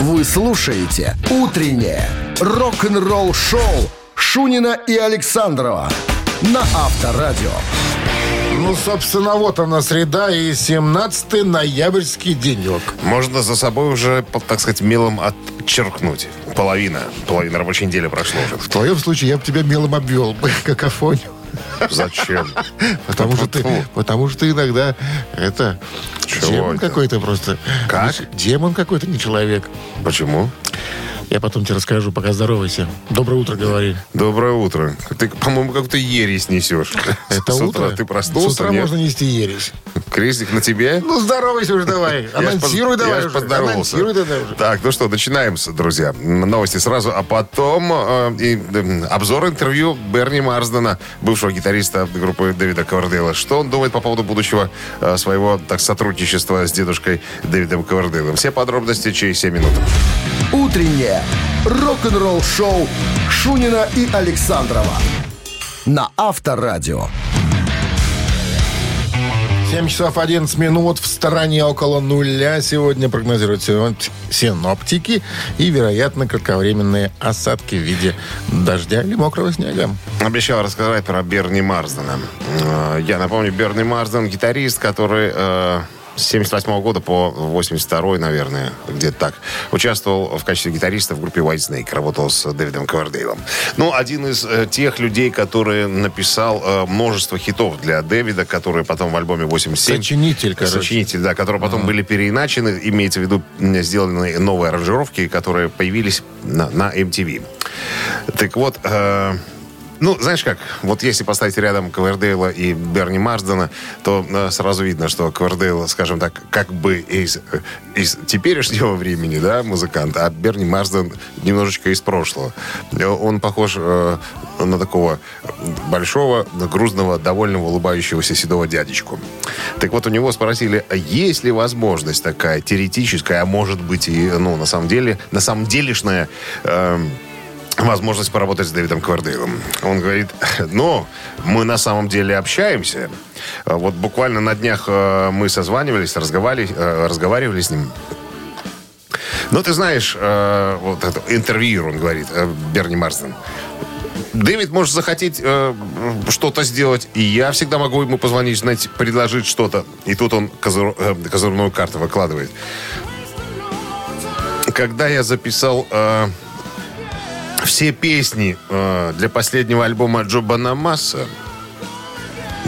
Вы слушаете «Утреннее рок-н-ролл-шоу» Шунина и Александрова на Авторадио. Ну, собственно, вот она среда и 17 ноябрьский денек. Можно за собой уже, так сказать, мелом отчеркнуть. Половина. Половина рабочей недели прошло уже. В твоем случае я бы тебя мелом обвел бы, какофонию. Зачем? Потому что ты, потому что ты иногда это Чего демон какой-то просто. Как? Демон какой-то, не человек. Почему? Я потом тебе расскажу, пока здоровайся. Доброе утро, говори. Доброе утро. Ты, по-моему, какую-то ересь несешь. Это С утро. Ты проснулся, С утра нет? можно нести ересь. Крестик на тебе? Ну, здоровайся уже давай. Анонсируй давай я уже. поздоровался. Анонсируй давай уже. Так, ну что, начинаем, друзья. Новости сразу, а потом э, и, э, обзор интервью Берни Марсдена, бывшего гитариста группы Дэвида Ковердейла. Что он думает по поводу будущего э, своего так, сотрудничества с дедушкой Дэвидом Ковердейлом. Все подробности через 7 минут. «Утреннее рок-н-ролл-шоу» Шунина и Александрова на Авторадио. 7 часов 11 минут. В стороне около нуля сегодня прогнозируют синоп- синоптики. И, вероятно, кратковременные осадки в виде дождя или мокрого снега. Обещал рассказать про Берни Марсдена. Э, Я напомню, Берни Марсден, гитарист, который э, с 78 года по 82 наверное, где-то так, участвовал в качестве гитариста в группе White Snake, работал с Дэвидом Ковердейлом. Ну, один из э, тех людей, который написал э, множество хитов для Дэвида, которые потом в альбоме 87... Сочинитель, короче. Сочинитель, да, которые потом были переиначены, имеется в виду, сделаны новые аранжировки, которые появились на, на MTV. Так вот, э, ну, знаешь как, вот если поставить рядом Ковердейла и Берни Марсдена, то э, сразу видно, что Ковердейл, скажем так, как бы из, э, из теперешнего времени, да, музыкант, а Берни Марсден немножечко из прошлого. Э, Он похож э, на такого большого, грузного, довольного, улыбающегося седого дядечку. Так вот, у него спросили, а есть ли возможность такая теоретическая, а может быть и, ну, на самом деле, на самом делешная эм, возможность поработать с Дэвидом Квардейлом. Он говорит, ну, мы на самом деле общаемся. Э, Вот буквально на днях э, мы созванивались, разговаривали, э, разговаривали с ним. Ну, ты знаешь, э, вот это интервью, он говорит, Берни Марсден. Дэвид может захотеть э, что-то сделать, и я всегда могу ему позвонить, знаете, предложить что-то. И тут он козыр- э, козырную карту выкладывает. Когда я записал э, все песни э, для последнего альбома Джо Банамаса,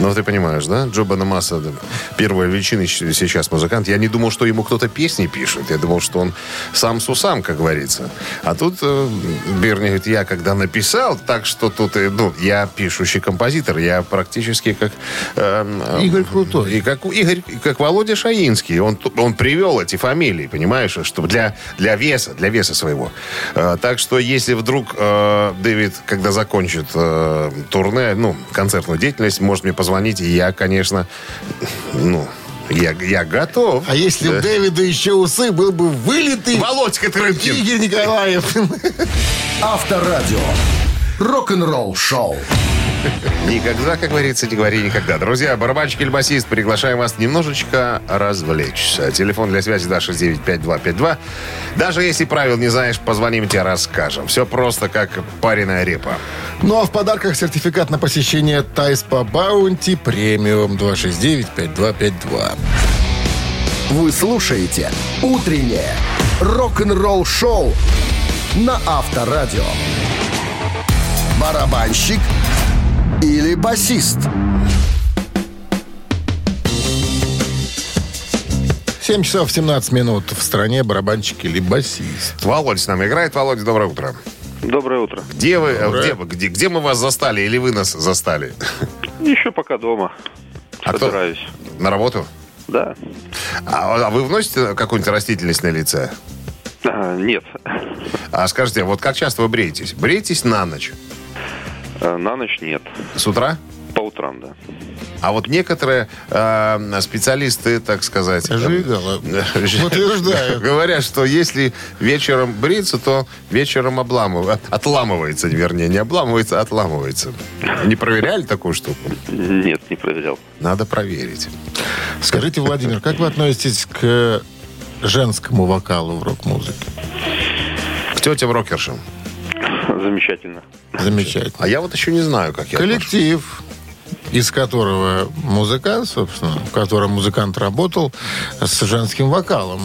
ну, ты понимаешь, да? Джо Банамаса, да, первая величина сейчас музыкант. Я не думал, что ему кто-то песни пишет. Я думал, что он сам с усам, как говорится. А тут э, Берни говорит, я когда написал, так что тут, э, ну, я пишущий композитор. Я практически как... э, э, Игорь Крутой. И как Игорь, и как Володя Шаинский. Он, он привел эти фамилии, понимаешь, чтобы для, для веса, для веса своего. Э, так что если вдруг э, Дэвид, когда закончит э, турне, ну, концертную деятельность, может мне позвонить, и я, конечно, ну, я, я готов. А если у Дэвида еще усы, был бы вылитый Володька Трынкин. Игорь Николаев. Авторадио. Рок-н-ролл шоу. Никогда, как говорится, не говори никогда. Друзья, барабанщик или басист, приглашаем вас немножечко развлечься. Телефон для связи 269-5252. Даже если правил не знаешь, позвоним тебе, расскажем. Все просто, как пареная репа. Ну а в подарках сертификат на посещение Тайс по Баунти премиум 269-5252. Вы слушаете «Утреннее рок-н-ролл шоу» на Авторадио. Барабанщик или басист? 7 часов 17 минут в стране барабанщик или басист. Володя с нами играет. Володя, доброе утро. Доброе утро. Где вы, э, Доброе. где, вы- где, где мы вас застали или вы нас застали? Еще пока дома. А кто? На работу? Да. А, а вы вносите какую-нибудь растительность на лице? А, нет. А скажите, вот как часто вы бреетесь? Бреетесь на ночь? А, На ночь нет. С утра? По утрам, да. А вот некоторые э, специалисты, так сказать... Жигало. Утверждаю. Говорят, что если вечером бриться, то вечером обламыв- отламывается, вернее, не обламывается, а отламывается. Не проверяли такую штуку? Нет, не проверял. Надо проверить. Скажите, Владимир, как вы относитесь к женскому вокалу в рок-музыке? Тетям рокершам. Замечательно. Замечательно. А я вот еще не знаю, как я Коллектив, из которого музыкант, собственно, в котором музыкант работал с женским вокалом.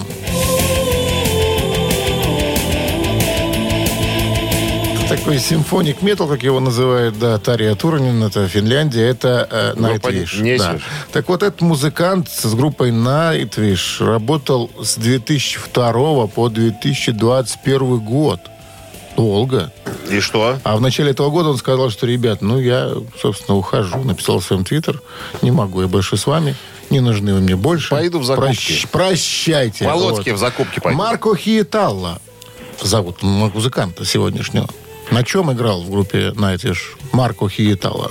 Такой симфоник метал, как его называют, да, Тария Турнин, это Финляндия, это э, Nightwish. Nightwish. Да. Так вот, этот музыкант с группой Nightwish работал с 2002 по 2021 год. Долго. И что? А в начале этого года он сказал, что, ребят, ну, я, собственно, ухожу. Написал в своем твиттер. Не могу я больше с вами. Не нужны вы мне больше. Пойду в закупки. прощайте. Володьке Вот. в закупки пойду. Марко Хиеталла зовут музыканта сегодняшнего. На чем играл в группе Nightwish Марко Хиеталла?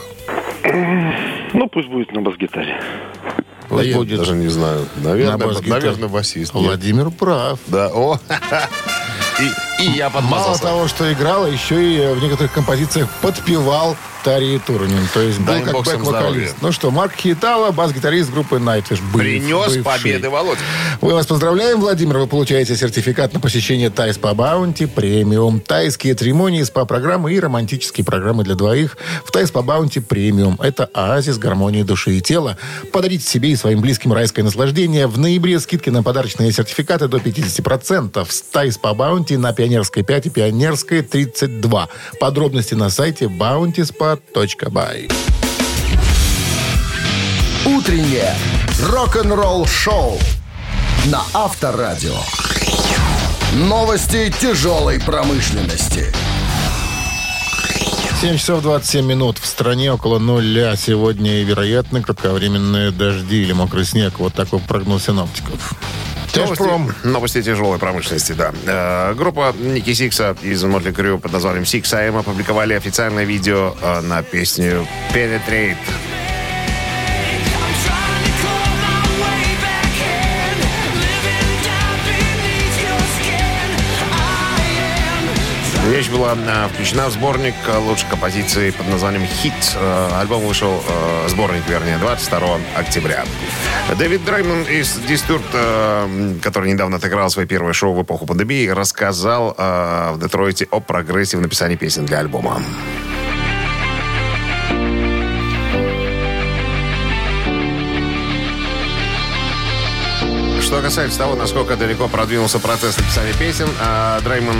Ну, пусть будет на бас-гитаре. Да я будет даже не знаю. на Наверное, бас-гитаре. наверное басист. Нет. Владимир прав. Да, о. И, и я Мало подмазался. того, что играл, еще и в некоторых композициях подпевал Тарии Турнин. То есть был Дай как бэк-вокалист. Ну что, Марк Хитала, бас-гитарист группы Nightwish. быв- Принес бывший. победы Володя. Мы вас поздравляем, Владимир. Вы получаете сертификат на посещение Тайс по Баунти, премиум, тайские церемонии, СПА-программы и романтические программы для двоих в Тайс по Баунти премиум. Это оазис гармонии души и тела. Подарите себе и своим близким райское наслаждение. В ноябре скидки на подарочные сертификаты до 50%. В Тайс по Баунти на Пионерской 5 и Пионерской 32. Подробности на сайте bountyspa.by. Утреннее рок-н-ролл-шоу на Авторадио. Новости тяжелой промышленности. 7 часов 27 минут. В стране около нуля. Сегодня и, вероятно, кратковременные дожди или мокрый снег. Вот такой прогноз синоптиков. Тяжпром. Новости, новости тяжелой промышленности, да. Э, группа Ники Сикса из Мотли Крю под названием Six AM опубликовали официальное видео э, на песню Penetrate. Вещь была э, включена в сборник э, лучших композиций под названием «Хит». Э, Альбом вышел, сборник, вернее, 22 октября. Дэвид Дреймон из Disturbed, который недавно отыграл свое первое шоу в эпоху пандемии, рассказал в Детройте о прогрессе в написании песен для альбома. Что касается того, насколько далеко продвинулся процесс написания песен, Дреймон,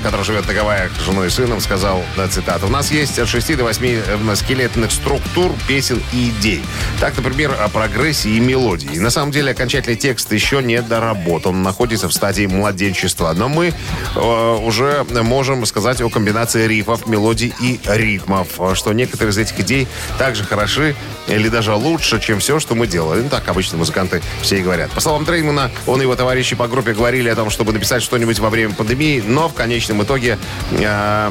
который живет на Гавайях с женой и сыном, сказал, да, цитата, «У нас есть от 6 до 8 э, скелетных структур песен и идей. Так, например, о прогрессе и мелодии. На самом деле окончательный текст еще не доработан, он находится в стадии младенчества. Но мы э, уже можем сказать о комбинации рифов, мелодий и ритмов, что некоторые из этих идей также хороши или даже лучше, чем все, что мы делали. Ну, так обычно музыканты все и говорят. По словам Дреймана, он и его товарищи по группе говорили о том, чтобы написать что-нибудь во время пандемии, но в конечном итоге э,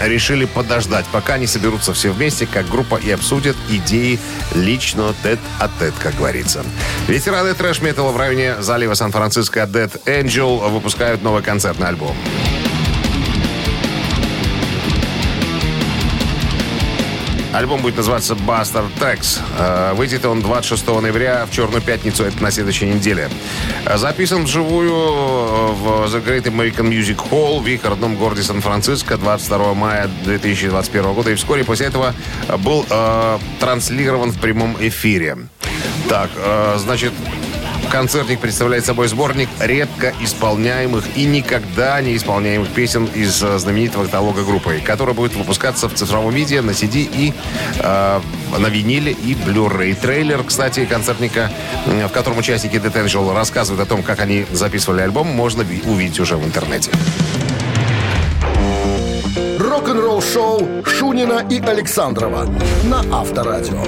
решили подождать, пока не соберутся все вместе, как группа, и обсудят идеи лично тет-а-тет, как говорится. Ветераны трэш-металла в районе залива Сан-Франциско Dead Angel выпускают новый концертный альбом. Альбом будет называться Buster Tracks. Э, Выйдет он 26 ноября в Черную пятницу, это на следующей неделе. Э, Записан вживую э, в The Great American Music Hall в их родном городе Сан-Франциско 22 мая 2021 года. И вскоре после этого был э, транслирован в прямом эфире. Так, э, значит, Концертник представляет собой сборник редко исполняемых и никогда не исполняемых песен из э, знаменитого каталога группы, который будет выпускаться в цифровом виде на CD и э, на виниле и Blu-ray. Трейлер, кстати, концертника, в котором участники Dead Angel рассказывают о том, как они записывали альбом, можно ви- увидеть уже в интернете. Рок-н-ролл-шоу Шунина и Александрова на Авторадио.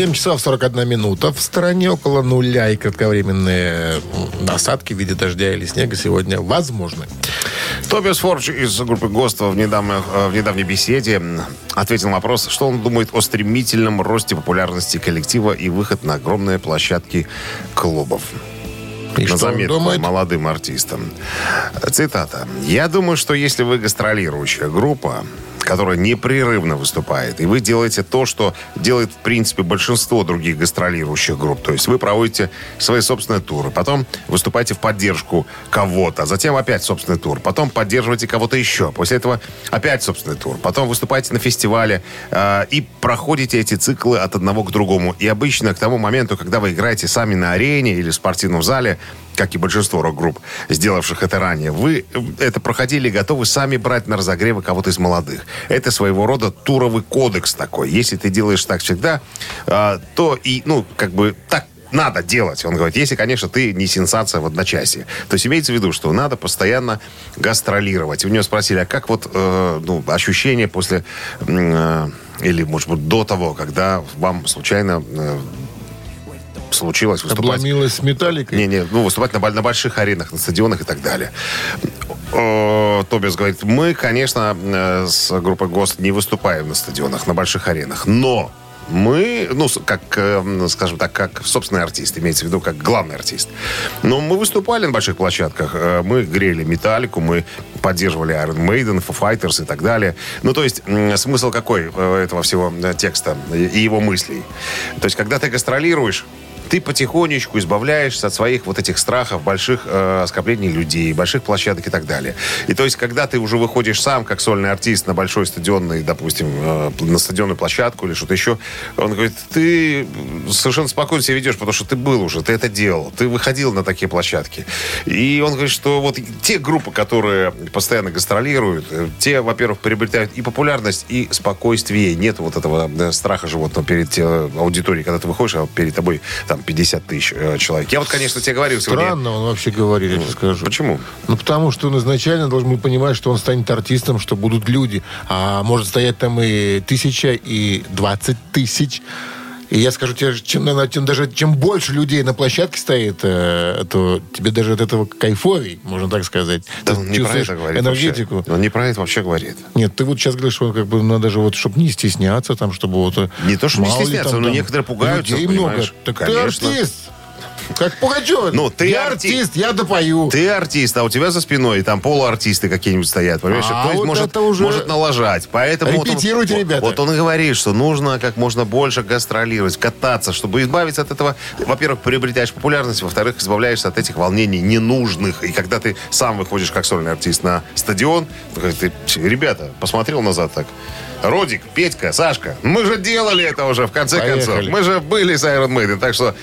7 часов 41 минута. В стране около нуля и кратковременные осадки в виде дождя или снега сегодня возможны. Тобиас Фордж из группы ГОСТ в, недавно- э, в недавней беседе ответил на вопрос, что он думает о стремительном росте популярности коллектива и выход на огромные площадки клубов. И на что он заметку думает? молодым артистам. Цитата. «Я думаю, что если вы гастролирующая группа, которая непрерывно выступает, и вы делаете то, что делает, в принципе, большинство других гастролирующих групп. То есть вы проводите свои собственные туры, потом выступаете в поддержку кого-то, затем опять собственный тур, потом поддерживаете кого-то еще, после этого опять собственный тур, потом выступаете на фестивале э, и проходите эти циклы от одного к другому. И обычно к тому моменту, когда вы играете сами на арене или в спортивном зале, как и большинство рок-групп, сделавших это ранее, вы э, это проходили и готовы сами брать на разогревы кого-то из молодых. Это своего рода туровый кодекс такой. Если ты делаешь так всегда, э, то и, ну, как бы так надо делать. Он говорит, если, конечно, ты не сенсация в одночасье. То есть имеется в виду, что надо постоянно гастролировать. У него спросили, а как вот э, ну, ощущение после... Э, или, может быть, до того, когда вам случайно э, случилось выступать... Обломилась с металликой? Не-не, ну, выступать на, на больших аренах, на стадионах и так далее. Тобис говорит, мы, конечно, э, с группой ГОСТ не выступаем на стадионах, на больших аренах, но мы, ну, как, э, скажем так, как собственный артист, имеется в виду как главный артист. Но мы выступали на больших площадках, э, мы грели металлику, мы поддерживали Iron Maiden, Foo Fighters и так далее. Ну, то есть, смысл какой этого всего текста и его мыслей? То есть, когда ты гастролируешь, ты потихонечку избавляешься от своих вот этих страхов, больших э, скоплений людей, больших площадок и так далее. И то есть, когда ты уже выходишь сам, как сольный артист, на большой стадионный, допустим, э, на стадионную площадку или что-то еще, он говорит, ты совершенно спокойно себя ведешь, потому что ты был уже, ты это делал, ты выходил на такие площадки. И он говорит, что вот те группы, которые постоянно гастролируют, э, те, во-первых, приобретают и популярность, и спокойствие. Нет вот этого да, страха животного перед э, аудиторией, когда ты выходишь, а перед тобой там там 50 тысяч э, человек. Я вот, конечно, тебе говорил сегодня... Странно он вообще говорит, я тебе скажу. Почему? Ну, потому что он изначально должен понимать, что он станет артистом, что будут люди. А может стоять там и тысяча, и двадцать тысяч. И я скажу тебе, чем, чем, даже, чем больше людей на площадке стоит, э, то тебе даже от этого кайфовей, можно так сказать. Да ты он не про это говорит энергетику. Вообще. Он не про это вообще говорит. Нет, ты вот сейчас говоришь, что как бы надо же вот, чтобы не стесняться, там, чтобы вот... Э, не то, что не стесняться, там, но некоторые пугаются, Людей много. Так Конечно. ты артист. Как Пугачев. Ну, ты я арти... артист, я допою. Ты артист, а у тебя за спиной там полуартисты какие-нибудь стоят, понимаешь? А, Кто вот может, уже... может налажать. Поэтому Репетируйте, вот, ребята. Вот он и говорит, что нужно как можно больше гастролировать, кататься, чтобы избавиться от этого. Во-первых, приобретаешь популярность, во-вторых, избавляешься от этих волнений ненужных. И когда ты сам выходишь как сольный артист на стадион, ты, ребята, посмотрел назад так. Родик, Петька, Сашка, мы же делали это уже, в конце Поехали. концов. Мы же были с Iron Maiden, так что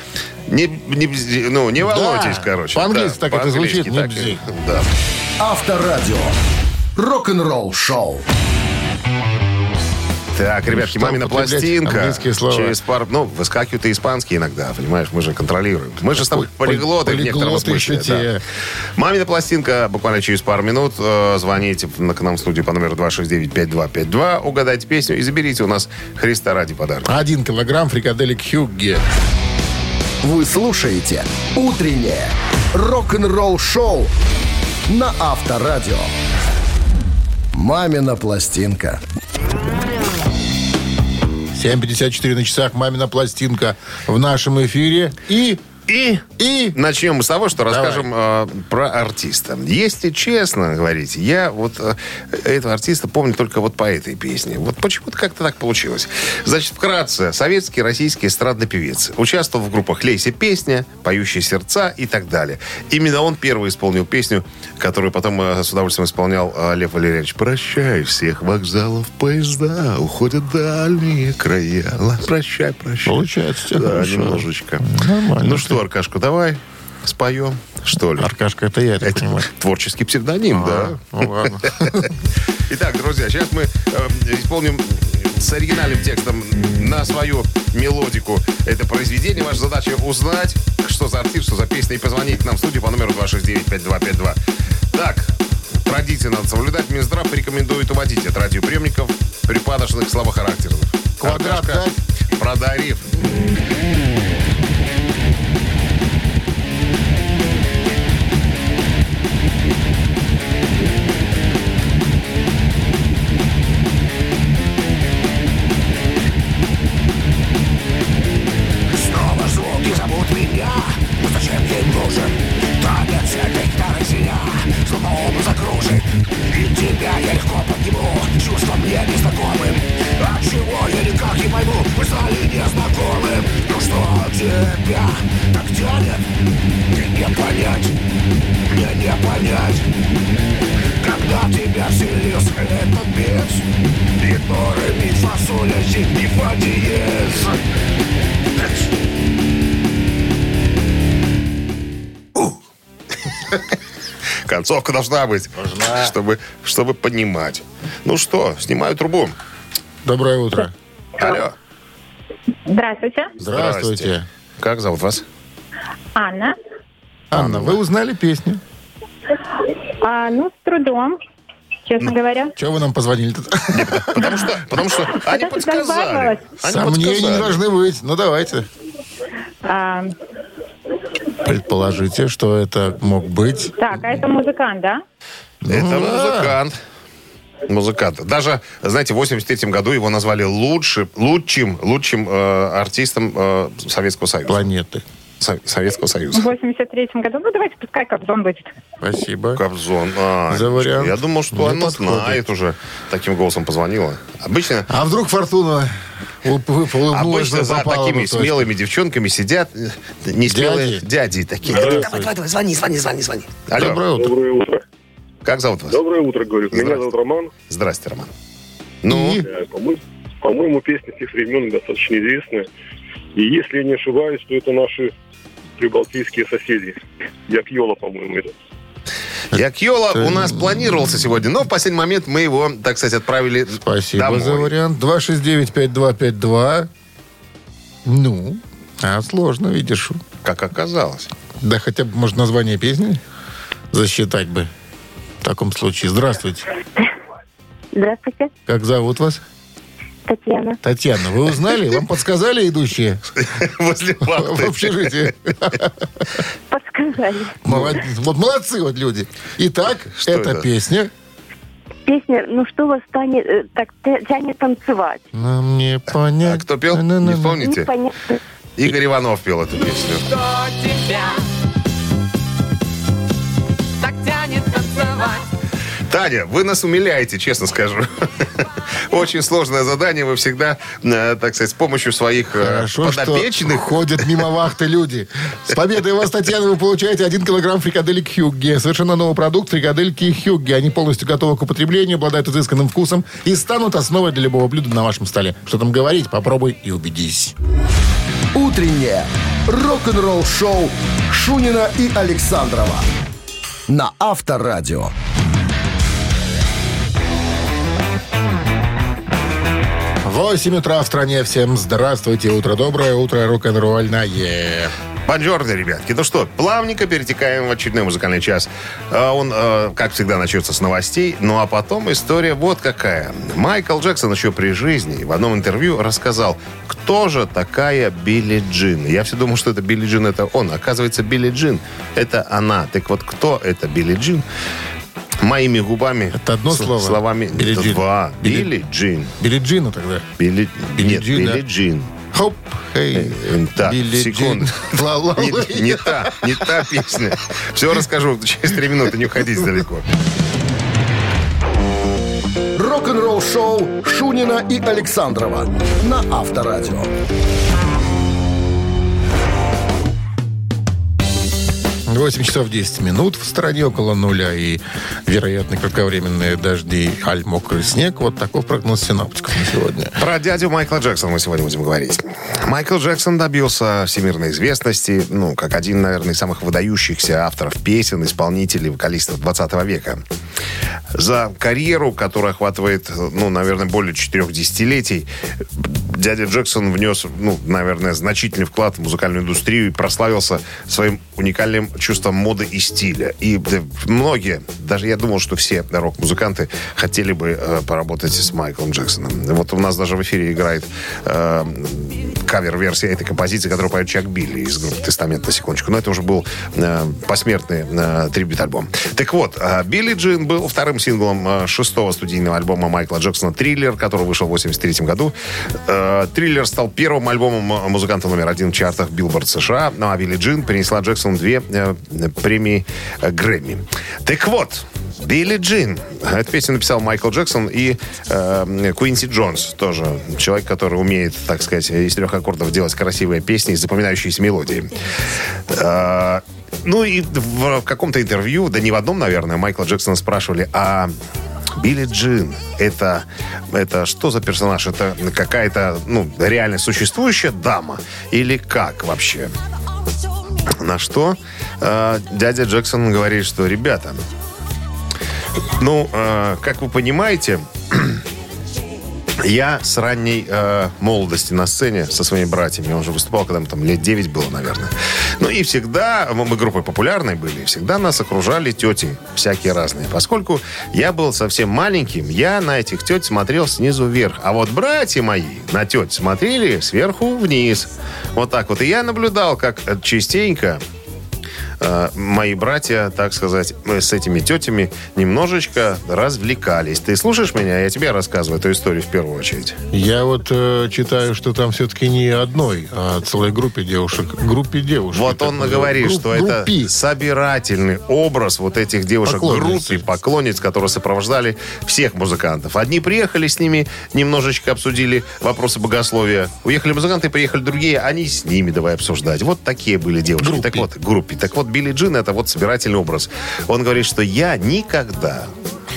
не, не, ну, не волнуйтесь, да, короче. По-английски да, так по это звучит, не так, бзи. Да. Авторадио. Рок-н-ролл шоу. Так, ребятки, мамина пластинка. Слова. Через пару... Ну, выскакивают и испанские иногда, понимаешь? Мы же контролируем. Мы же с тобой полиглоты, в некотором смысле. Да. Мамина пластинка буквально через пару минут. Э, звоните к нам в студию по номеру 269-5252. Угадайте песню и заберите у нас Христа ради подарок. Один килограмм фрикаделек Хюгге. Вы слушаете «Утреннее рок-н-ролл-шоу» на Авторадио. «Мамина пластинка». 7.54 на часах «Мамина пластинка» в нашем эфире. И и, и начнем мы с того, что Давай. расскажем э, про артиста. Если честно говорить, я вот э, этого артиста помню только вот по этой песне. Вот почему-то как-то так получилось. Значит, вкратце, советский, российский эстрадный певец. Участвовал в группах «Лейся песня», «Поющие сердца» и так далее. Именно он первый исполнил песню, которую потом э, с удовольствием исполнял э, Лев Валерьевич. «Прощай всех вокзалов, поезда, уходят дальние края». Прощай, прощай. Получается, да, хорошо. немножечко. Нормально. Ну что, Аркашку, давай споем, что ли? Аркашка, это я, это понимаю. Творческий псевдоним, а, да. Ну ладно. Итак, друзья, сейчас мы э, исполним с оригинальным текстом на свою мелодику это произведение. Ваша задача узнать, что за артист, что за песня, и позвонить нам в студию по номеру 269-5252. Так, традиции надо соблюдать. Минздрав рекомендует уводить от радиоприемников припадочных слабохарактерных. Квадрат, Продарив. я легко Концовка должна быть. Чтобы, чтобы понимать. Ну что, снимаю трубу. Доброе утро. Алло. Здравствуйте. Здравствуйте. Как зовут вас? Анна. Анна, вы узнали песню? А, ну, с трудом, честно говоря. Чего вы нам позвонили тут? Потому что, потому что они подсказали. Сомнений не должны быть. Ну, давайте. Предположите, что это мог быть. так, а это музыкант, да? Это Ну, да. музыкант. Музыкант. Даже, знаете, в 83 году его назвали лучшим, лучшим, лучшим э, артистом э, Советского Союза. Планеты. Со- Советского В Союза. 83-м году. Ну, давайте, пускай Кобзон будет. Спасибо. Кобзон. А, За вариант. Я думал, что Не она подходит. знает уже. Таким голосом позвонила. Обычно, А вдруг Фортуна улыбнулась обычно бы, за попала такими бы точно? смелыми девчонками сидят э, не смелые Дяди. такие. Давай, давай, давай, звони, звони, звони, звони. Алло, Доброе утро. Доброе утро. как зовут вас? Доброе утро, говорю. Меня Здравствуйте. зовут Роман. Здрасте, Роман. Ну, И? Э, По-моему, по-моему, песня тех времен достаточно известная. И если я не ошибаюсь, то это наши прибалтийские соседи. Якьола, по-моему, это. Якьола у нас планировался сегодня, но в последний момент мы его, так сказать, отправили Спасибо домой. за вариант. 269-5252. Ну, а сложно, видишь. Как оказалось. Да хотя бы, может, название песни засчитать бы. В таком случае. Здравствуйте. Здравствуйте, Как зовут вас? Татьяна. Татьяна. Вы узнали? Вам подсказали идущие Возле в общежитии? Подсказали. Молодец. Вот молодцы вот люди. Итак, Что эта это? песня Песня «Ну что вас станет, э, так тя- тянет танцевать». нам не А понять. кто пел? Не помните? Непонятно. Игорь Иванов пел эту песню. Таня, вы нас умиляете, честно скажу. Очень сложное задание. Вы всегда, э, так сказать, с помощью своих э, Хорошо, что подопечных... ходят мимо вахты люди. С победой вас, Татьяна, вы получаете 1 килограмм фрикаделек Хюгге. Совершенно новый продукт фрикадельки Хюгге. Они полностью готовы к употреблению, обладают изысканным вкусом и станут основой для любого блюда на вашем столе. Что там говорить, попробуй и убедись. Утреннее рок-н-ролл-шоу Шунина и Александрова на Авторадио. Восемь утра в стране. Всем здравствуйте. Утро доброе, утро рок-н-ролльное. Бонжорно, ребятки. Ну что, плавненько перетекаем в очередной музыкальный час. А Он, э, как всегда, начнется с новостей. Ну а потом история вот какая. Майкл Джексон еще при жизни в одном интервью рассказал, кто же такая Билли Джин. Я все думал, что это Билли Джин, это он. Оказывается, Билли Джин это она. Так вот, кто это Билли Джин? Моими губами. Это одно с- слово? Словами. Билли Джин. Два. Билли- Билли Джин. Билли Джину тогда. Билли... Билли Нет? Билли Джин. Хоп, хей. Э, Так, Билли секунду. Не, не та, не та песня. Все расскажу через три минуты, не уходите далеко. Рок-н-ролл-шоу Шунина и Александрова на Авторадио. 8 часов 10 минут. В стране около нуля и, вероятно, кратковременные дожди, аль мокрый снег. Вот такой прогноз синоптиков на сегодня. Про дядю Майкла Джексона мы сегодня будем говорить. Майкл Джексон добился всемирной известности, ну, как один, наверное, из самых выдающихся авторов песен, исполнителей, вокалистов 20 века. За карьеру, которая охватывает, ну, наверное, более четырех десятилетий, дядя Джексон внес, ну, наверное, значительный вклад в музыкальную индустрию и прославился своим уникальным чувством моды и стиля. И да, многие, даже я думал, что все рок-музыканты хотели бы э, поработать с Майклом Джексоном. Вот у нас даже в эфире играет э, кавер-версия этой композиции, которую поет Чак Билли из группы «Testament», на секундочку. Но это уже был э, посмертный э, трибют-альбом. Так вот, э, Billie Jean был вторым синглом э, шестого студийного альбома Майкла Джексона «Thriller», который вышел в 83 году. Э, «Thriller» стал первым альбомом э, музыканта номер один в чартах Билборд США. Ну а Billie Jean принесла Джексону две э, премии э, Грэмми. Так вот, Билли Джин. Эту песню написал Майкл Джексон и э, Куинси Джонс. Тоже человек, который умеет, так сказать, из трех аккордов делать красивые песни и запоминающиеся мелодии. Э, ну и в каком-то интервью, да не в одном, наверное, Майкла Джексона спрашивали, а Билли Джин, это, это что за персонаж? Это какая-то, ну, реально существующая дама? Или как вообще? На что э, дядя Джексон говорит, что, ребята, ну, э, как вы понимаете, я с ранней э, молодости на сцене со своими братьями, он уже выступал, когда ему там лет 9 было, наверное. Ну и всегда, мы, группой популярной были, всегда нас окружали тети всякие разные. Поскольку я был совсем маленьким, я на этих тет смотрел снизу вверх. А вот братья мои на тет смотрели сверху вниз. Вот так вот. И я наблюдал, как частенько э, мои братья, так сказать, мы с этими тетями немножечко развлекались. Ты слушаешь меня? Я тебе рассказываю эту историю в первую очередь. Я вот э, читаю, что там все-таки не одной, а целой группе девушек. Группе девушек. Вот он говорит, групп- что это группи. собирательный образ вот этих девушек Поклонниц. группе, поклонниц, которые сопровождали всех музыкантов. Одни приехали с ними, немножечко обсудили вопросы богословия. Уехали музыканты, приехали другие, они с ними давай обсуждать. Вот такие были девушки. Группе. Так вот, группе. Так вот, Билли Джин это вот собирательный образ. Он говорит, что я никогда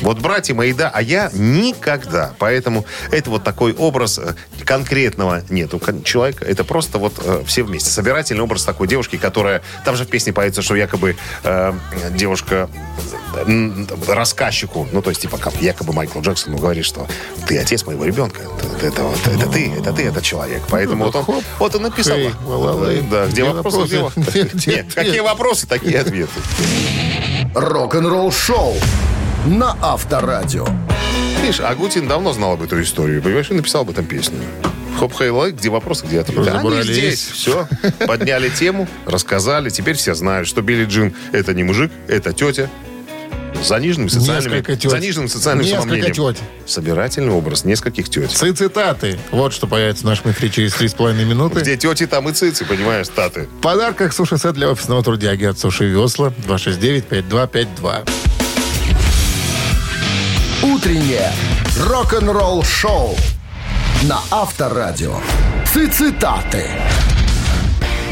вот братья мои, да, а я никогда. Поэтому это вот такой образ э, конкретного нету человека. Это просто вот э, все вместе. Собирательный образ такой девушки, которая... Там же в песне поется, что якобы э, девушка э, рассказчику, ну, то есть, типа, как якобы Майкл Джексон говорит, что ты отец моего ребенка. Это, это вот, это ты, это ты, этот человек. Поэтому вот он, хоп, вот он написал. хей. Да, где Где вопросы? Где Нет, какие вопросы, такие ответы. Рок-н-ролл шоу на Авторадио. Видишь, Агутин давно знал об эту историю, понимаешь, и написал об этом песню. Хоп хей лай, где вопросы, где ответы. Они здесь, все. Подняли тему, рассказали. Теперь все знают, что Билли Джин это не мужик, это тетя. Заниженным социальным, заниженным социальным Несколько самомнением. тет. Собирательный образ нескольких тет. Ци- Цитаты. Вот что появится в нашем эфире через 3,5 минуты. Где тети, там и цицы, понимаешь, статы. В подарках суши-сет для офисного трудяги от Суши Весла 269-5252. Утреннее рок-н-ролл шоу на Авторадио. Цитаты.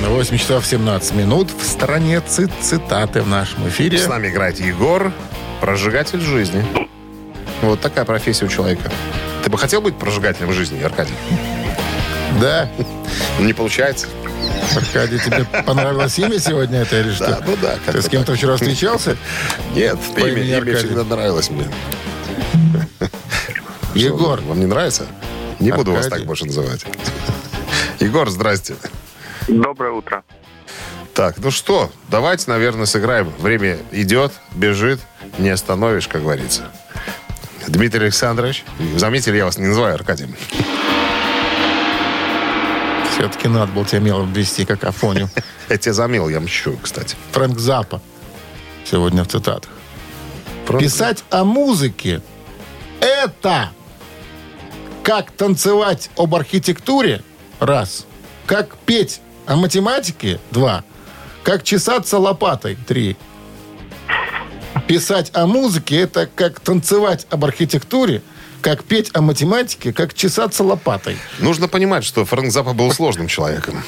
На 8 часов 17 минут в стороне цит цитаты в нашем эфире. С нами играет Егор, прожигатель жизни. Вот такая профессия у человека. Ты бы хотел быть прожигателем жизни, Аркадий? Да, Не получается. Аркадий, тебе понравилось имя сегодня это или что? Да, ну да, Ты с кем-то вчера встречался? Нет, имя, имя всегда нравилось мне. Егор. Что, Вам не нравится? Не буду вас так больше называть. Егор, здрасте. Доброе утро. Так, ну что, давайте, наверное, сыграем. Время идет, бежит, не остановишь, как говорится. Дмитрий Александрович, заметили, я вас не называю Аркадием. Все-таки надо было тебя мелом ввести, как Афоню. Я тебя замел, я мщу, кстати. Фрэнк Запа сегодня в цитатах. Писать о музыке – это как танцевать об архитектуре – раз. Как петь о математике – два. Как чесаться лопатой – три. Писать о музыке – это как танцевать об архитектуре, как петь о математике, как чесаться лопатой. Нужно понимать, что Фрэнк Запа был сложным человеком.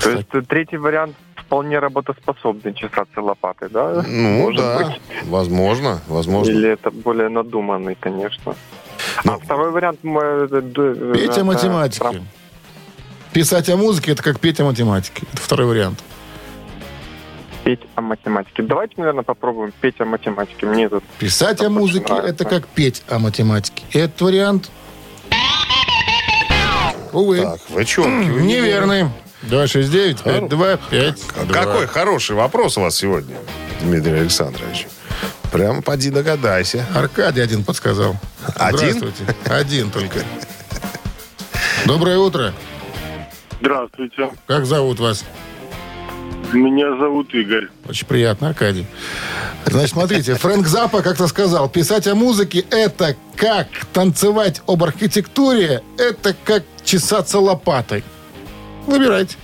То есть третий вариант вполне работоспособный чесаться лопатой, да? Ну, Может да, быть. возможно, возможно. Или это более надуманный, конечно. Ну, А второй вариант... э, Петь о это математике. Писать о музыке – это как петь о математике. Это второй вариант. Петь о математике. Давайте, наверное, попробуем петь о математике. Мне тут Писать о Очень музыке это как петь о математике. Этот вариант, увы, Так, вы что? неверный. 269-5252. Какой хороший вопрос у вас сегодня, Дмитрий Александрович. Прямо поди догадайся. Аркадий один подсказал. Один? Здравствуйте. Один только. Доброе утро. Здравствуйте. Как зовут вас? Меня зовут Игорь. Очень приятно, Аркадий. Значит, смотрите, Фрэнк Запа как-то сказал, писать о музыке – это как танцевать об архитектуре, это как чесаться лопатой. Выбирайте.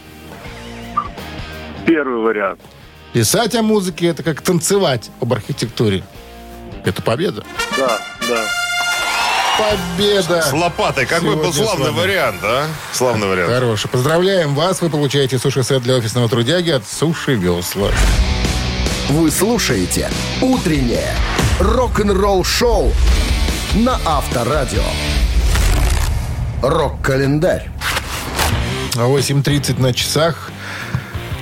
Первый вариант. Писать о музыке – это как танцевать об архитектуре. Это победа. Да, да. Победа! С лопатой. Какой был Сегодня славный вариант, а? Славный вариант. Хороший. Поздравляем вас. Вы получаете суши-сет для офисного трудяги от Суши Весла. Вы слушаете «Утреннее рок-н-ролл-шоу» на Авторадио. Рок-календарь. 8.30 на часах.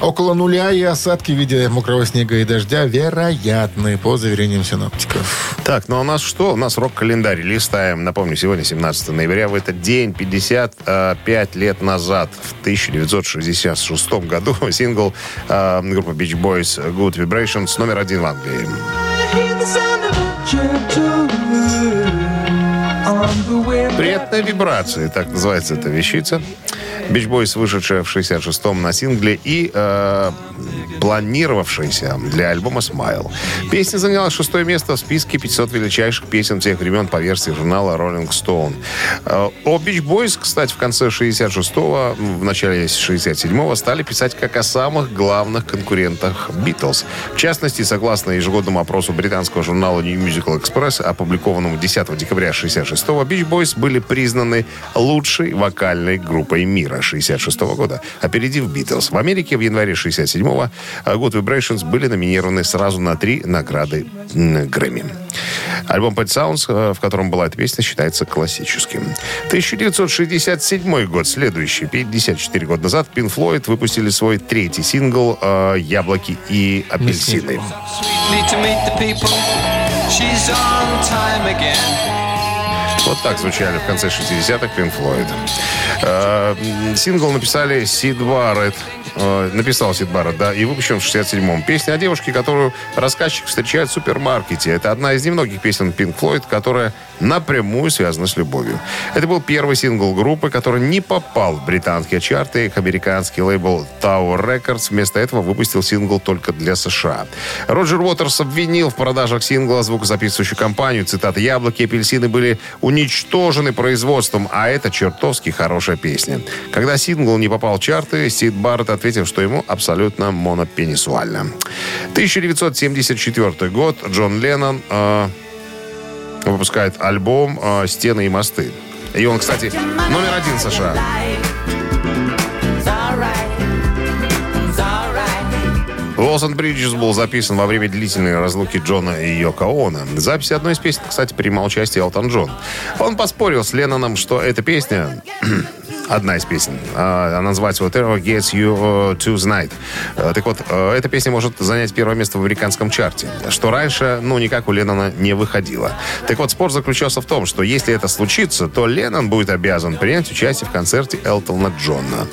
Около нуля и осадки в виде мокрого снега и дождя вероятны, по заверениям синоптиков. Так, ну а у нас что? У нас рок-календарь. Листаем. Напомню, сегодня 17 ноября. В этот день, 55 лет назад, в 1966 году, сингл э, группы Beach Boys Good Vibrations номер один в Англии. Приятная вибрация, так называется эта вещица. Beach Boys, вышедшая в 66-м на сингле и э, планировавшаяся для альбома «Smile». Песня заняла шестое место в списке 500 величайших песен всех времен по версии журнала Rolling Stone. Э, О Beach Boys, кстати, в конце 66-го, в начале 67-го стали писать как о самых главных конкурентах Beatles. В частности, согласно ежегодному опросу британского журнала New Musical Express, опубликованному 10 декабря 66-го, Beach Boys были признаны лучшей вокальной группой мира 66 года, опередив Beatles. В Америке в январе 67-го Good Vibrations были номинированы сразу на три награды Грэмми. Альбом Pet Sounds, э, в котором была эта песня, считается классическим. 1967 год, следующий, 54 года назад, Pink Floyd выпустили свой третий сингл э, «Яблоки и апельсины». She's on time again. Вот так звучали в конце 60-х Pink Floyd. Э, Сингл написали Сид Барретт. Э, Написал Сид Барретт, да, и выпущен в 67-м. Песня о девушке, которую рассказчик встречает в супермаркете. Это одна из немногих песен Pink Floyd, которая напрямую связана с любовью. Это был первый сингл группы, который не попал в британские чарты. Их американский лейбл Tower Records вместо этого выпустил сингл только для США. Роджер Уотерс обвинил в продажах сингла звукозаписывающую компанию. Цитата «Яблоки и апельсины были уничтожены производством, а это чертовски хорошая песня». Когда сингл не попал в чарты, Сид Барретт ответил, что ему абсолютно монопенисуально. 1974 год. Джон Леннон э, выпускает альбом э, «Стены и мосты». И он, кстати, номер один США. And Bridges был записан во время длительной разлуки Джона и Йоко Оно. Записи одной из песен, кстати, принимал участие Элтон Джон. Он поспорил с Ленноном, что эта песня одна из песен. А, Она называется Whatever Gets You uh, Tonight. Э, Так вот, э, эта песня может занять первое место в американском чарте, что раньше, ну, никак у Леннона не выходило. Так вот, спор заключался в том, что если это случится, то Леннон будет обязан принять участие в концерте Элтона Джона.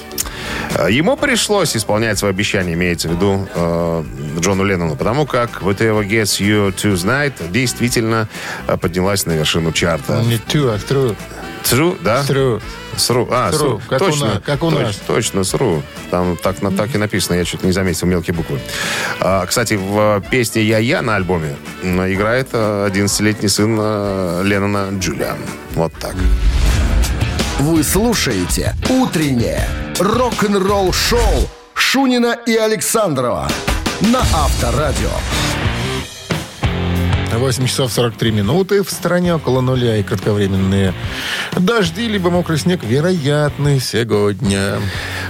Э, Ему пришлось исполнять свое обещание, имеется в виду э, Джону Леннону, потому как Whatever Gets You Tonight действительно э, поднялась на вершину чарта. Не тю, а тру. True, да? Тру. Сру. А, Сру, сру. как у точно, нас, как у точ- нас. Точно, сру. Там так, на, так и написано, я что-то не заметил, мелкие буквы. А, кстати, в песне «Я-я» на альбоме играет э, 11-летний сын э, Леннона Джулиан. Вот так. Вы слушаете «Утреннее рок-н-ролл-шоу» Шунина и Александрова на Авторадио. 8 часов 43 минуты. В стране около нуля и кратковременные дожди, либо мокрый снег вероятны сегодня.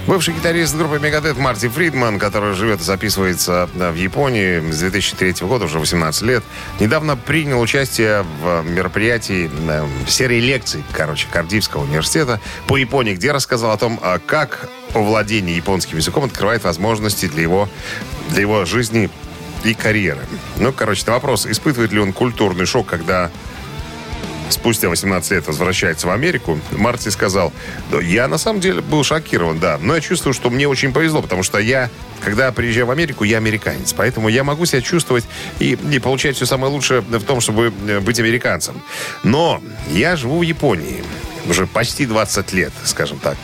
Бывший гитарист группы Мегадет Марти Фридман, который живет и записывается в Японии с 2003 года, уже 18 лет, недавно принял участие в мероприятии, в серии лекций, короче, Кардивского университета по Японии, где рассказал о том, а, как овладение японским языком открывает возможности для его, для его жизни и карьеры. Ну, короче, на вопрос, испытывает ли он культурный шок, когда спустя 18 лет возвращается в Америку, Марти сказал, «Да, я на самом деле был шокирован, да, но я чувствую, что мне очень повезло, потому что я, когда приезжаю в Америку, я американец, поэтому я могу себя чувствовать и, и получать все самое лучшее в том, чтобы э, быть американцем. Но я живу в Японии уже почти 20 лет, скажем так.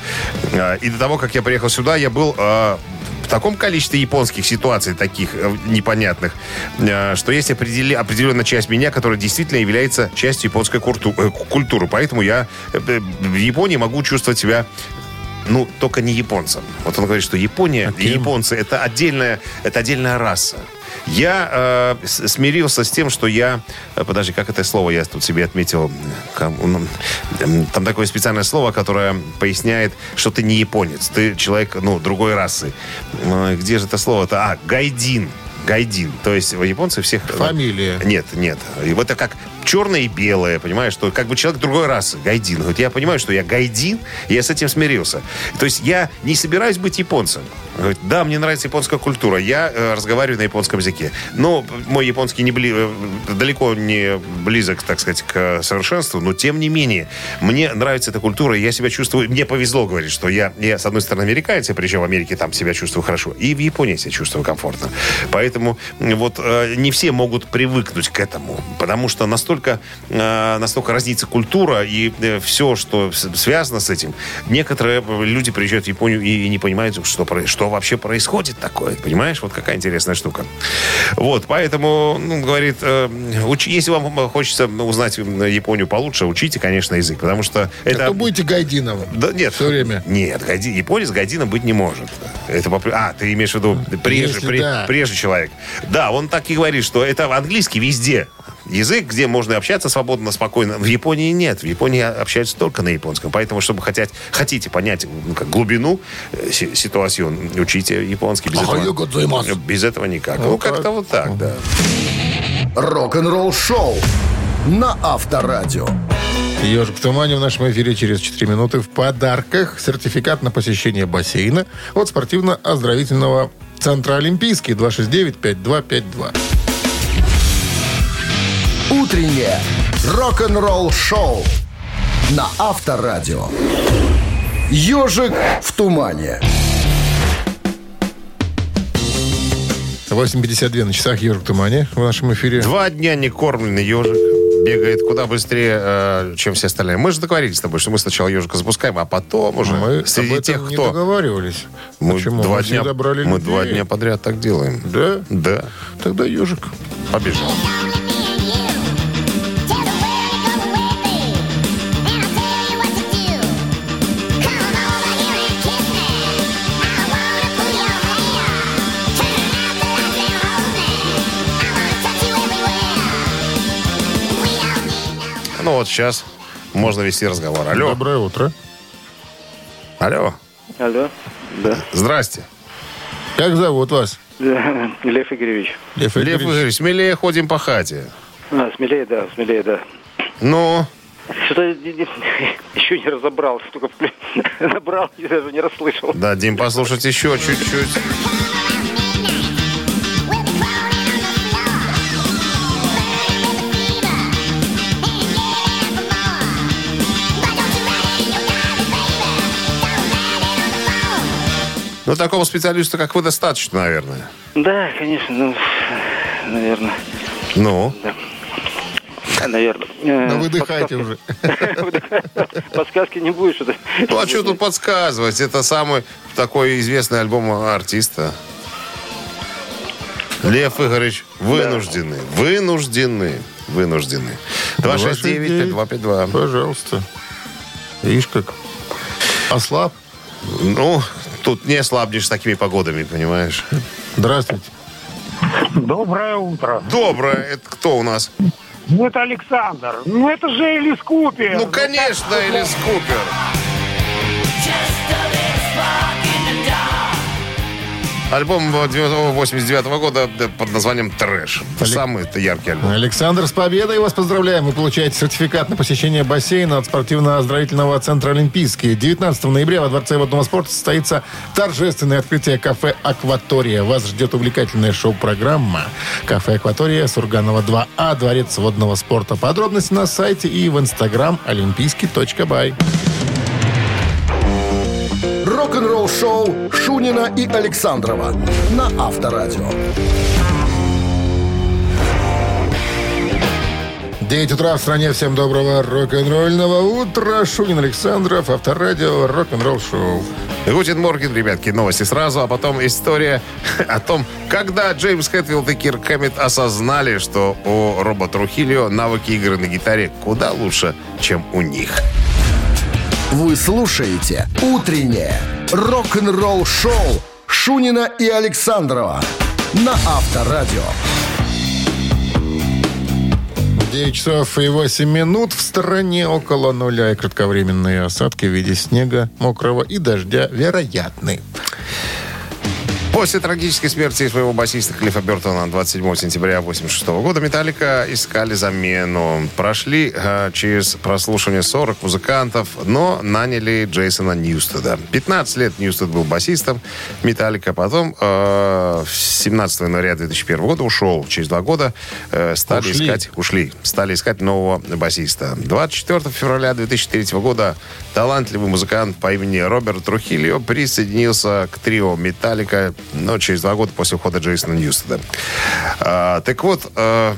А, И до того, как я приехал сюда, я был в таком количестве японских ситуаций, таких э, непонятных, э, что есть определенная часть меня, которая действительно является частью японской э, культуры. Поэтому я в Японии могу чувствовать себя ну, только не японцам. Вот он говорит, что Япония и японцы это отдельная, это отдельная раса. Я э, смирился с тем, что я... э, Подожди, как это слово я тут себе отметил? Ну, Там такое специальное слово, которое поясняет, что ты не японец. Ты человек, ну, другой расы. Э, Где же это слово-то? А, гайдин. Гайдин. То есть у японцев всех... Фамилия. Нет, нет. И вот это как черное и белое, понимаешь, что как бы человек другой расы, гайдин. Говорит, я понимаю, что я гайдин, и я с этим смирился. То есть я не собираюсь быть японцем. Говорит, да, мне нравится японская культура, я э, разговариваю на японском языке. Но мой японский не бли- э, далеко не близок, так сказать, к совершенству, но тем не менее, мне нравится эта культура, и я себя чувствую, мне повезло, говорит, что я, я с одной стороны, американец, я причем в Америке там себя чувствую хорошо, и в Японии себя чувствую комфортно. Поэтому вот э, не все могут привыкнуть к этому, потому что настолько, э, настолько разнится культура и все, что связано с этим. Некоторые э, люди приезжают в Японию и, не понимают, что, что вообще происходит такое. Понимаешь? Вот какая интересная штука. Вот, поэтому, ну, говорит, э, уч- если вам хочется узнать Японию получше, учите, конечно, язык, потому что это... А то будете Гайдиновым. Да нет. Все время. Нет, гайди- японец гайдином быть не может. Это А, ты имеешь в виду прежде, Если пре- да. прежде человек. Да, он так и говорит, что это английский везде. Язык, где можно общаться свободно, спокойно. В Японии нет. В Японии общаются только на японском. Поэтому, чтобы хотять, хотите понять ну, как, глубину э, си- ситуацию, учите японский. Без, Ахаю этого, без этого никак. Ну, так. как-то вот так, да. Рок-н-ролл шоу на Авторадио. Ежик в тумане в нашем эфире через 4 минуты в подарках. Сертификат на посещение бассейна от спортивно-оздоровительного центра «Олимпийский» 269-5252. Утреннее рок-н-ролл шоу на Авторадио. Ежик в тумане. 8.52 на часах «Ежик в тумане» в нашем эфире. Два дня не кормленный ежик бегает куда быстрее, э, чем все остальные. Мы же договорились с тобой, что мы сначала ежика запускаем, а потом уже Мы среди об этом тех, не кто... договаривались. Мы Почему? два Мы дня, мы людей. два дня подряд так делаем. Да? Да. Тогда ежик. Побежал. Ну вот сейчас можно вести разговор. Алло. Доброе утро. Алло. Алло. Да. Здрасте. Как зовут вас? Лев Игоревич. Лев Лев Игоревич. Игоревич, смелее ходим по хате. А, смелее, да, смелее, да. Ну, Что-то еще не разобрал, только набрал и даже не расслышал. дадим послушать еще чуть-чуть. Ну, такого специалиста, как вы, достаточно, наверное. Да, конечно, ну, наверное. Ну, Да, наверное. Э, Да выдыхайте подсказки- уже. Подсказки не будет, что-то. ну а что тут подсказывать? Это самый такой известный альбом артиста. Лев Игоревич, вынуждены, вынуждены, вынуждены. 269-5252. Пожалуйста. Видишь, как ослаб. Ну, тут не ослабнешь с такими погодами, понимаешь? Здравствуйте. Доброе утро. Доброе. Это кто у нас? Ну, это Александр. Ну, это же Элис Купер. Ну, конечно, Элис Купер. Альбом 89 года да, под названием «Трэш». Самый это яркий альбом. Александр, с победой вас поздравляем. Вы получаете сертификат на посещение бассейна от спортивно-оздоровительного центра «Олимпийский». 19 ноября во Дворце водного спорта состоится торжественное открытие кафе «Акватория». Вас ждет увлекательная шоу-программа. Кафе «Акватория», Сурганова 2А, Дворец водного спорта. Подробности на сайте и в инстаграм олимпийский.бай. Рок-н-ролл шоу Шунина и Александрова на Авторадио. 9 утра в стране. Всем доброго рок-н-ролльного утра. Шунин Александров, Авторадио, рок-н-ролл шоу. Гутин Морген, ребятки, новости сразу, а потом история о том, когда Джеймс Хэтфилд и Кир Хэммит осознали, что у Роба Трухильо навыки игры на гитаре куда лучше, чем у них. Вы слушаете «Утреннее рок-н-ролл-шоу» Шунина и Александрова на Авторадио. 9 часов и 8 минут. В стороне около нуля и кратковременные осадки в виде снега, мокрого и дождя вероятны. После трагической смерти своего басиста Клиффа Бертона 27 сентября 1986 года «Metallica» искали замену. Прошли э, через прослушивание 40 музыкантов, но наняли Джейсона Ньюстеда. 15 лет Ньюстед был басистом «Metallica». Потом э, 17 января 2001 года ушел. Через два года э, стали Ушли. искать... Ушли. Стали искать нового басиста. 24 февраля 2003 года талантливый музыкант по имени Роберт Трухильо присоединился к трио «Металлика», но через два года после ухода Джейсона Ньюстеда. А, так вот, э,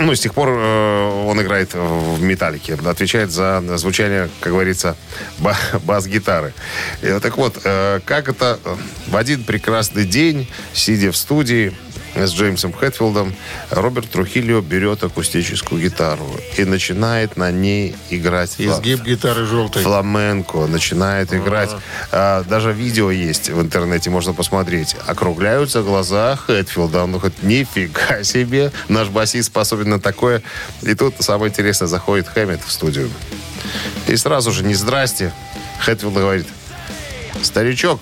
ну, с тех пор э, он играет в «Металлике», отвечает за звучание, как говорится, ба- бас-гитары. И так вот, э, как это э, в один прекрасный день, сидя в студии с Джеймсом Хэтфилдом, Роберт Трухильо берет акустическую гитару и начинает на ней играть Изгиб гитары желтой. фламенко, начинает играть. А, даже видео есть в интернете, можно посмотреть. Округляются глаза Хэтфилда. Он говорит, нифига себе, наш басист способен на такое. И тут самое интересное, заходит Хэммет в студию. И сразу же, не здрасте, Хэтфилд говорит, старичок,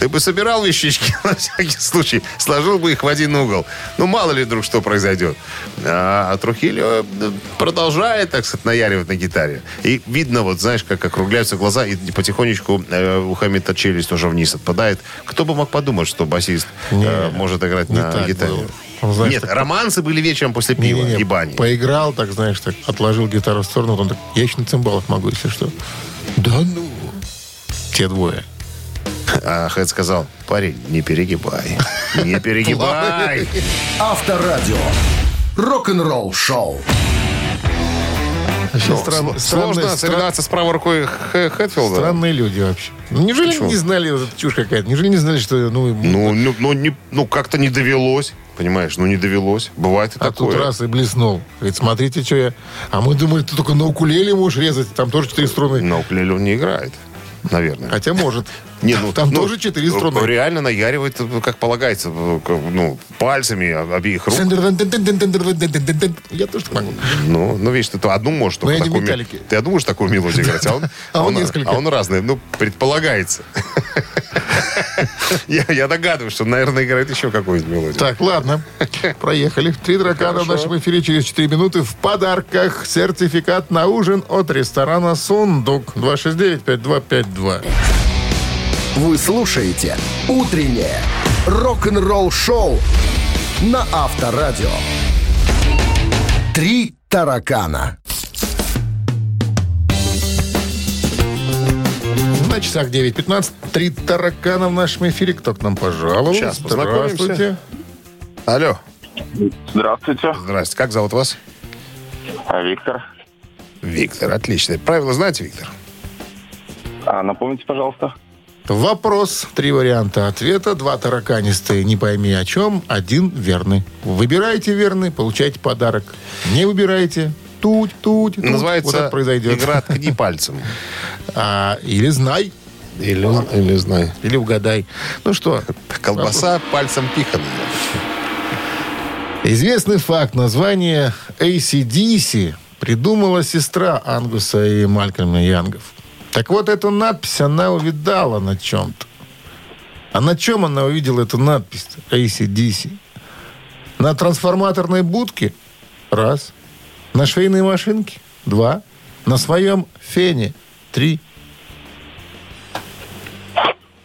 ты бы собирал вещички на всякий случай, сложил бы их в один угол. Ну, мало ли вдруг что произойдет. А, а Трухильо э, продолжает, так сказать, наяривать на гитаре. И видно, вот, знаешь, как округляются глаза, и потихонечку э, у Хамита челюсть тоже вниз отпадает. Кто бы мог подумать, что басист э, может играть не на гитаре? было. Он, знаешь, Нет, так- романсы были вечером после пива Не-не-не, и бани. Поиграл, так, знаешь, так, отложил гитару в сторону, потом так, я еще на цимбалах могу, если что. Да ну. Те двое. А Хэт сказал, парень, не перегибай. Не перегибай. Авторадио. Рок-н-ролл шоу. Вообще стран- сл- странные- Сложно соревноваться с правой рукой Хэ- Хэтфилда. Странные люди вообще. Ну, неужели Почему? не знали, вот чушь какая-то, неужели не знали, что, ну, Ну, ну, ну, не- ну, как-то не довелось. Понимаешь, ну не довелось. Бывает и а такое. тут раз и блеснул. Говорит, смотрите, что я... А мы думали, ты только на укулеле можешь резать, там тоже четыре струны. На укулеле он не играет, наверное. Хотя может. Не, ну, Там ну, тоже четыре струны. Реально наяривает, как полагается, ну, пальцами обеих рук. Я тоже так могу. Ну, ну, видишь, ты одну можешь только такую ме- металлике. Ты одну можешь такую мелодию играть, а он, А он несколько. а он разный. Ну, предполагается. Я, я догадываюсь, что, наверное, играет еще какую-нибудь мелодию. Так, ладно. Проехали. Три дракана в нашем эфире через 4 минуты. В подарках сертификат на ужин от ресторана «Сундук». 269-5252. Вы слушаете «Утреннее рок-н-ролл шоу» на Авторадио. Три таракана. На часах 9.15. Три таракана в нашем эфире. Кто к нам пожаловал? Сейчас. Здравствуйте. Алло. Здравствуйте. Здрасте. Как зовут вас? А Виктор? Виктор. Отлично. Правила знаете, Виктор? А напомните, пожалуйста. Вопрос. Три варианта ответа. Два тараканистые. Не пойми о чем. Один верный. Выбираете верный, получаете подарок. Не выбираете. Туть, туть, туть. Вот Называется это произойдет. игра «Ткни пальцем». А, или знай, Или, или знаю. или угадай. Ну что, Колбаса пальцем пиханая. известный факт. Название ACDC придумала сестра Ангуса и Малькольма Янгов. Так вот, эту надпись она увидала на чем-то. А на чем она увидела эту надпись ACDC? На трансформаторной будке? Раз. На швейной машинке? Два. На своем фене? Три.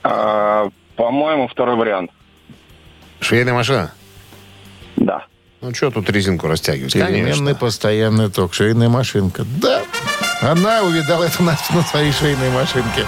А, по-моему, второй вариант. Швейная машина? Да. Ну, что тут резинку растягивать? Переменный Конечно. постоянный ток. Швейная машинка. Да. Она увидала эту надпись на своей швейной машинке.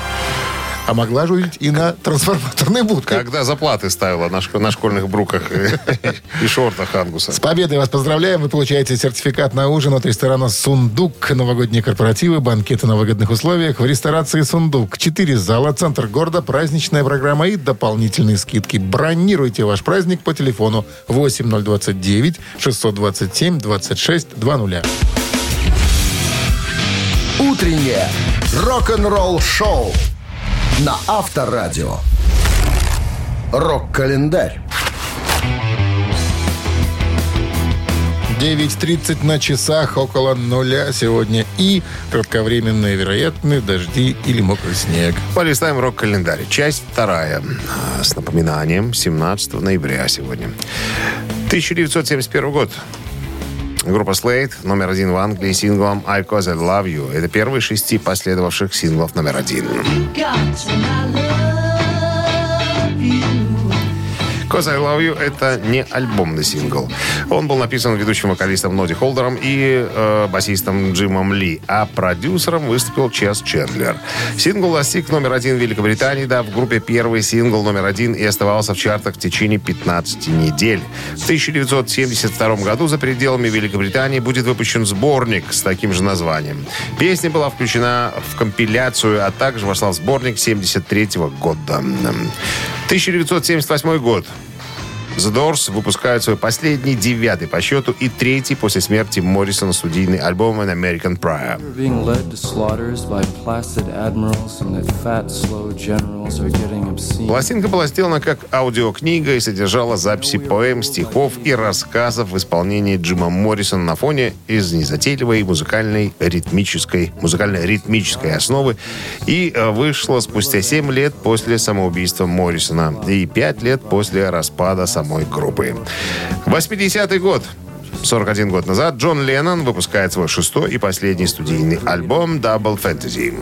А могла же увидеть и на трансформаторной будке. Когда заплаты ставила на, на школьных бруках и, и шортах Ангуса. С победой вас поздравляем. Вы получаете сертификат на ужин от ресторана «Сундук». Новогодние корпоративы, банкеты на выгодных условиях в ресторации «Сундук». Четыре зала, центр города, праздничная программа и дополнительные скидки. Бронируйте ваш праздник по телефону 8029 627 26 20. Утреннее рок-н-ролл-шоу на Авторадио. Рок-календарь. 9.30 на часах, около нуля сегодня. И кратковременные вероятные дожди или мокрый снег. Полистаем рок-календарь. Часть вторая. А, С напоминанием 17 ноября сегодня. 1971 год. Группа Slade, номер один в Англии, синглом «I Cause I Love You». Это первый шести последовавших синглов номер один. «Cause I Love You» — это не альбомный сингл. Он был написан ведущим вокалистом Ноди Холдером и э, басистом Джимом Ли, а продюсером выступил Чес Чендлер. Сингл достиг номер один в Великобритании, да, в группе первый сингл номер один и оставался в чартах в течение 15 недель. В 1972 году за пределами Великобритании будет выпущен сборник с таким же названием. Песня была включена в компиляцию, а также вошла в сборник 73 года. 1978 год. The Doors выпускают свой последний, девятый по счету и третий после смерти Моррисона студийный альбом «An American Prayer». being led to slaughters by placid admirals and the fat, slow generals are getting obscene. Пластинка была сделана как аудиокнига и содержала записи поэм, стихов и рассказов в исполнении Джима Моррисона на фоне из незатейливой музыкальной ритмической, музыкально-ритмической основы и э, вышла спустя 7 лет после самоубийства Моррисона и 5 лет после распада самой группы. 80-й год. 41 год назад Джон Леннон выпускает свой шестой и последний студийный альбом «Double Fantasy».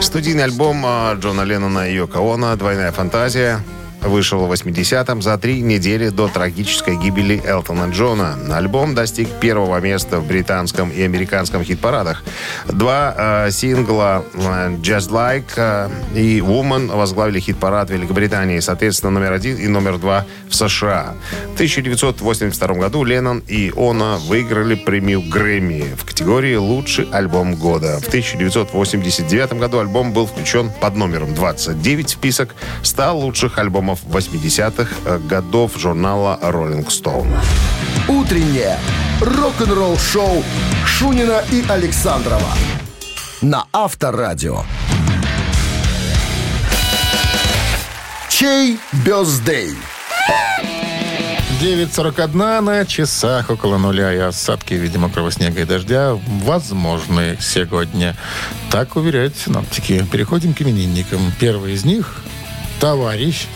Студийный альбом а, Джона Леннона и Йоко Оно «Двойная фантазия» вышел в 80-м за три недели до трагической гибели Элтона Джона. Альбом достиг первого места в британском и американском хит-парадах. Два э, сингла э, «Just Like» э, и «Woman» возглавили хит-парад Великобритании, соответственно, номер один и номер два в США. В 1982 году Леннон и Она выиграли премию Грэмми в категории «Лучший альбом года». В 1989 году альбом был включен под номером 29 в список 100 лучших альбомов 80-х годов журнала Rolling Stone. Утреннее рок-н-ролл-шоу Шунина и Александрова на Авторадио. Чей бездей? 9.41 на часах около нуля и осадки в виде мокрого снега и дождя возможны сегодня. Так уверяют синоптики. Переходим к именинникам. Первый из них – товарищ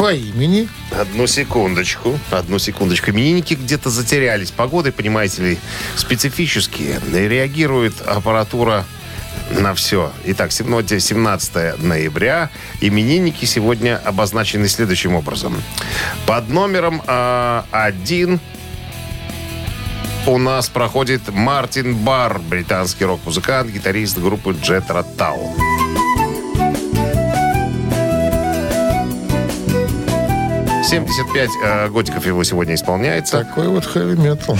по имени Одну секундочку. Одну секундочку. Именинники где-то затерялись. Погоды, понимаете ли, специфические. Реагирует аппаратура на все. Итак, сегодня 17 ноября. Именинники сегодня обозначены следующим образом. Под номером а, один у нас проходит Мартин Барр, британский рок-музыкант, гитарист группы Jet Rotal. 75 э, годиков его сегодня исполняется. Такой вот хэви-метал.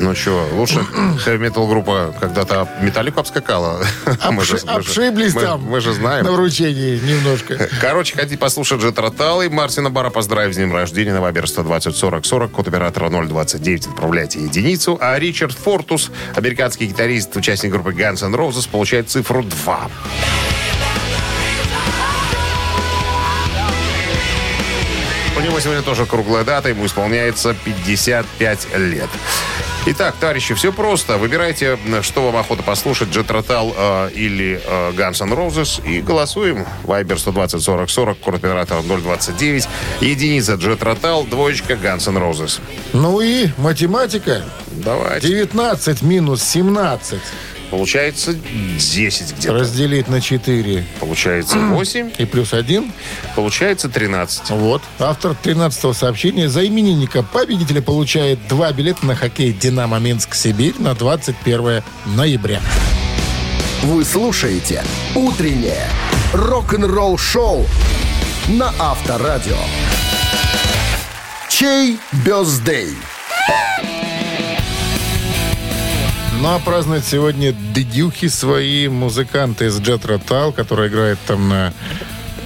Ну что, лучше хэви-метал группа когда-то металлику обскакала. Же- мы же- Обшиблись мы- там. Мы же знаем. На вручении немножко. Короче, хотите послушать Джет Ротал и Мартина Бара поздравить с днем рождения на Вайбер 120 40 40, код оператора 029, отправляйте единицу. А Ричард Фортус, американский гитарист, участник группы Guns N' Roses, получает цифру 2. Него сегодня тоже круглая дата, ему исполняется 55 лет. Итак, товарищи, все просто. Выбирайте, что вам охота послушать, Джет Ротал э, или э, Guns N' Roses, и голосуем. Вайбер 120 40 40, код оператора 029, единица Джет Ротал, двоечка Guns N' Roses. Ну и математика. Давайте. 19 минус 17. Получается 10 где-то. Разделить на 4. Получается 8. И плюс 1. Получается 13. Вот. Автор 13 сообщения за именинника победителя получает два билета на хоккей «Динамо Минск-Сибирь» на 21 ноября. Вы слушаете «Утреннее рок-н-ролл-шоу» на Авторадио. Чей бездей? Ну, а празднуют сегодня дедюхи свои музыканты из Джет Ротал, который играет там на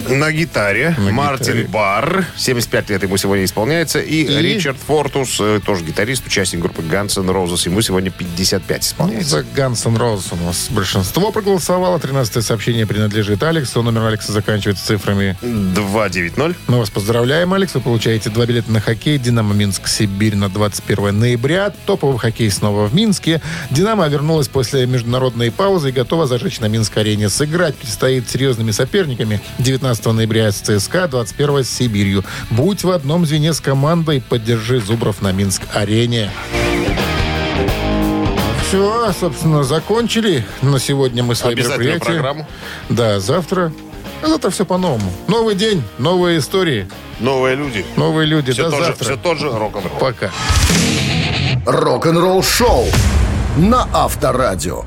На гитаре На Мартин гитаре. Барр, 75 лет ему сегодня исполняется, и, И? Ричард Фортус, э, тоже гитарист, участник группы Guns N' Roses, ему сегодня 55 Ну, исполняется. за Guns N' Roses у нас большинство проголосовало. 13 сообщение принадлежит Алексу. Номер Алекса заканчивается цифрами 290. Мы вас поздравляем, Алекс. Вы получаете два билета на хоккей «Динамо Минск Сибирь» на 21 ноября. Топовый хоккей снова в Минске. «Динамо» вернулась после международной паузы и готова зажечь на Минск-арене. Сыграть предстоит серьезными соперниками. 19 ноября с ЦСКА, 21 с Сибирью. Будь в одном звене с командой. Поддержи Зубров на Минск-арене. Все, собственно, закончили. На сегодня мы свои мероприятия. программу. Да, завтра. А завтра все по-новому. Новый день, новые истории, Новые люди. новые люди. Все, До тот же, завтра. все тот же рок-н-ролл. Пока. Рок-н-ролл шоу на Авторадио.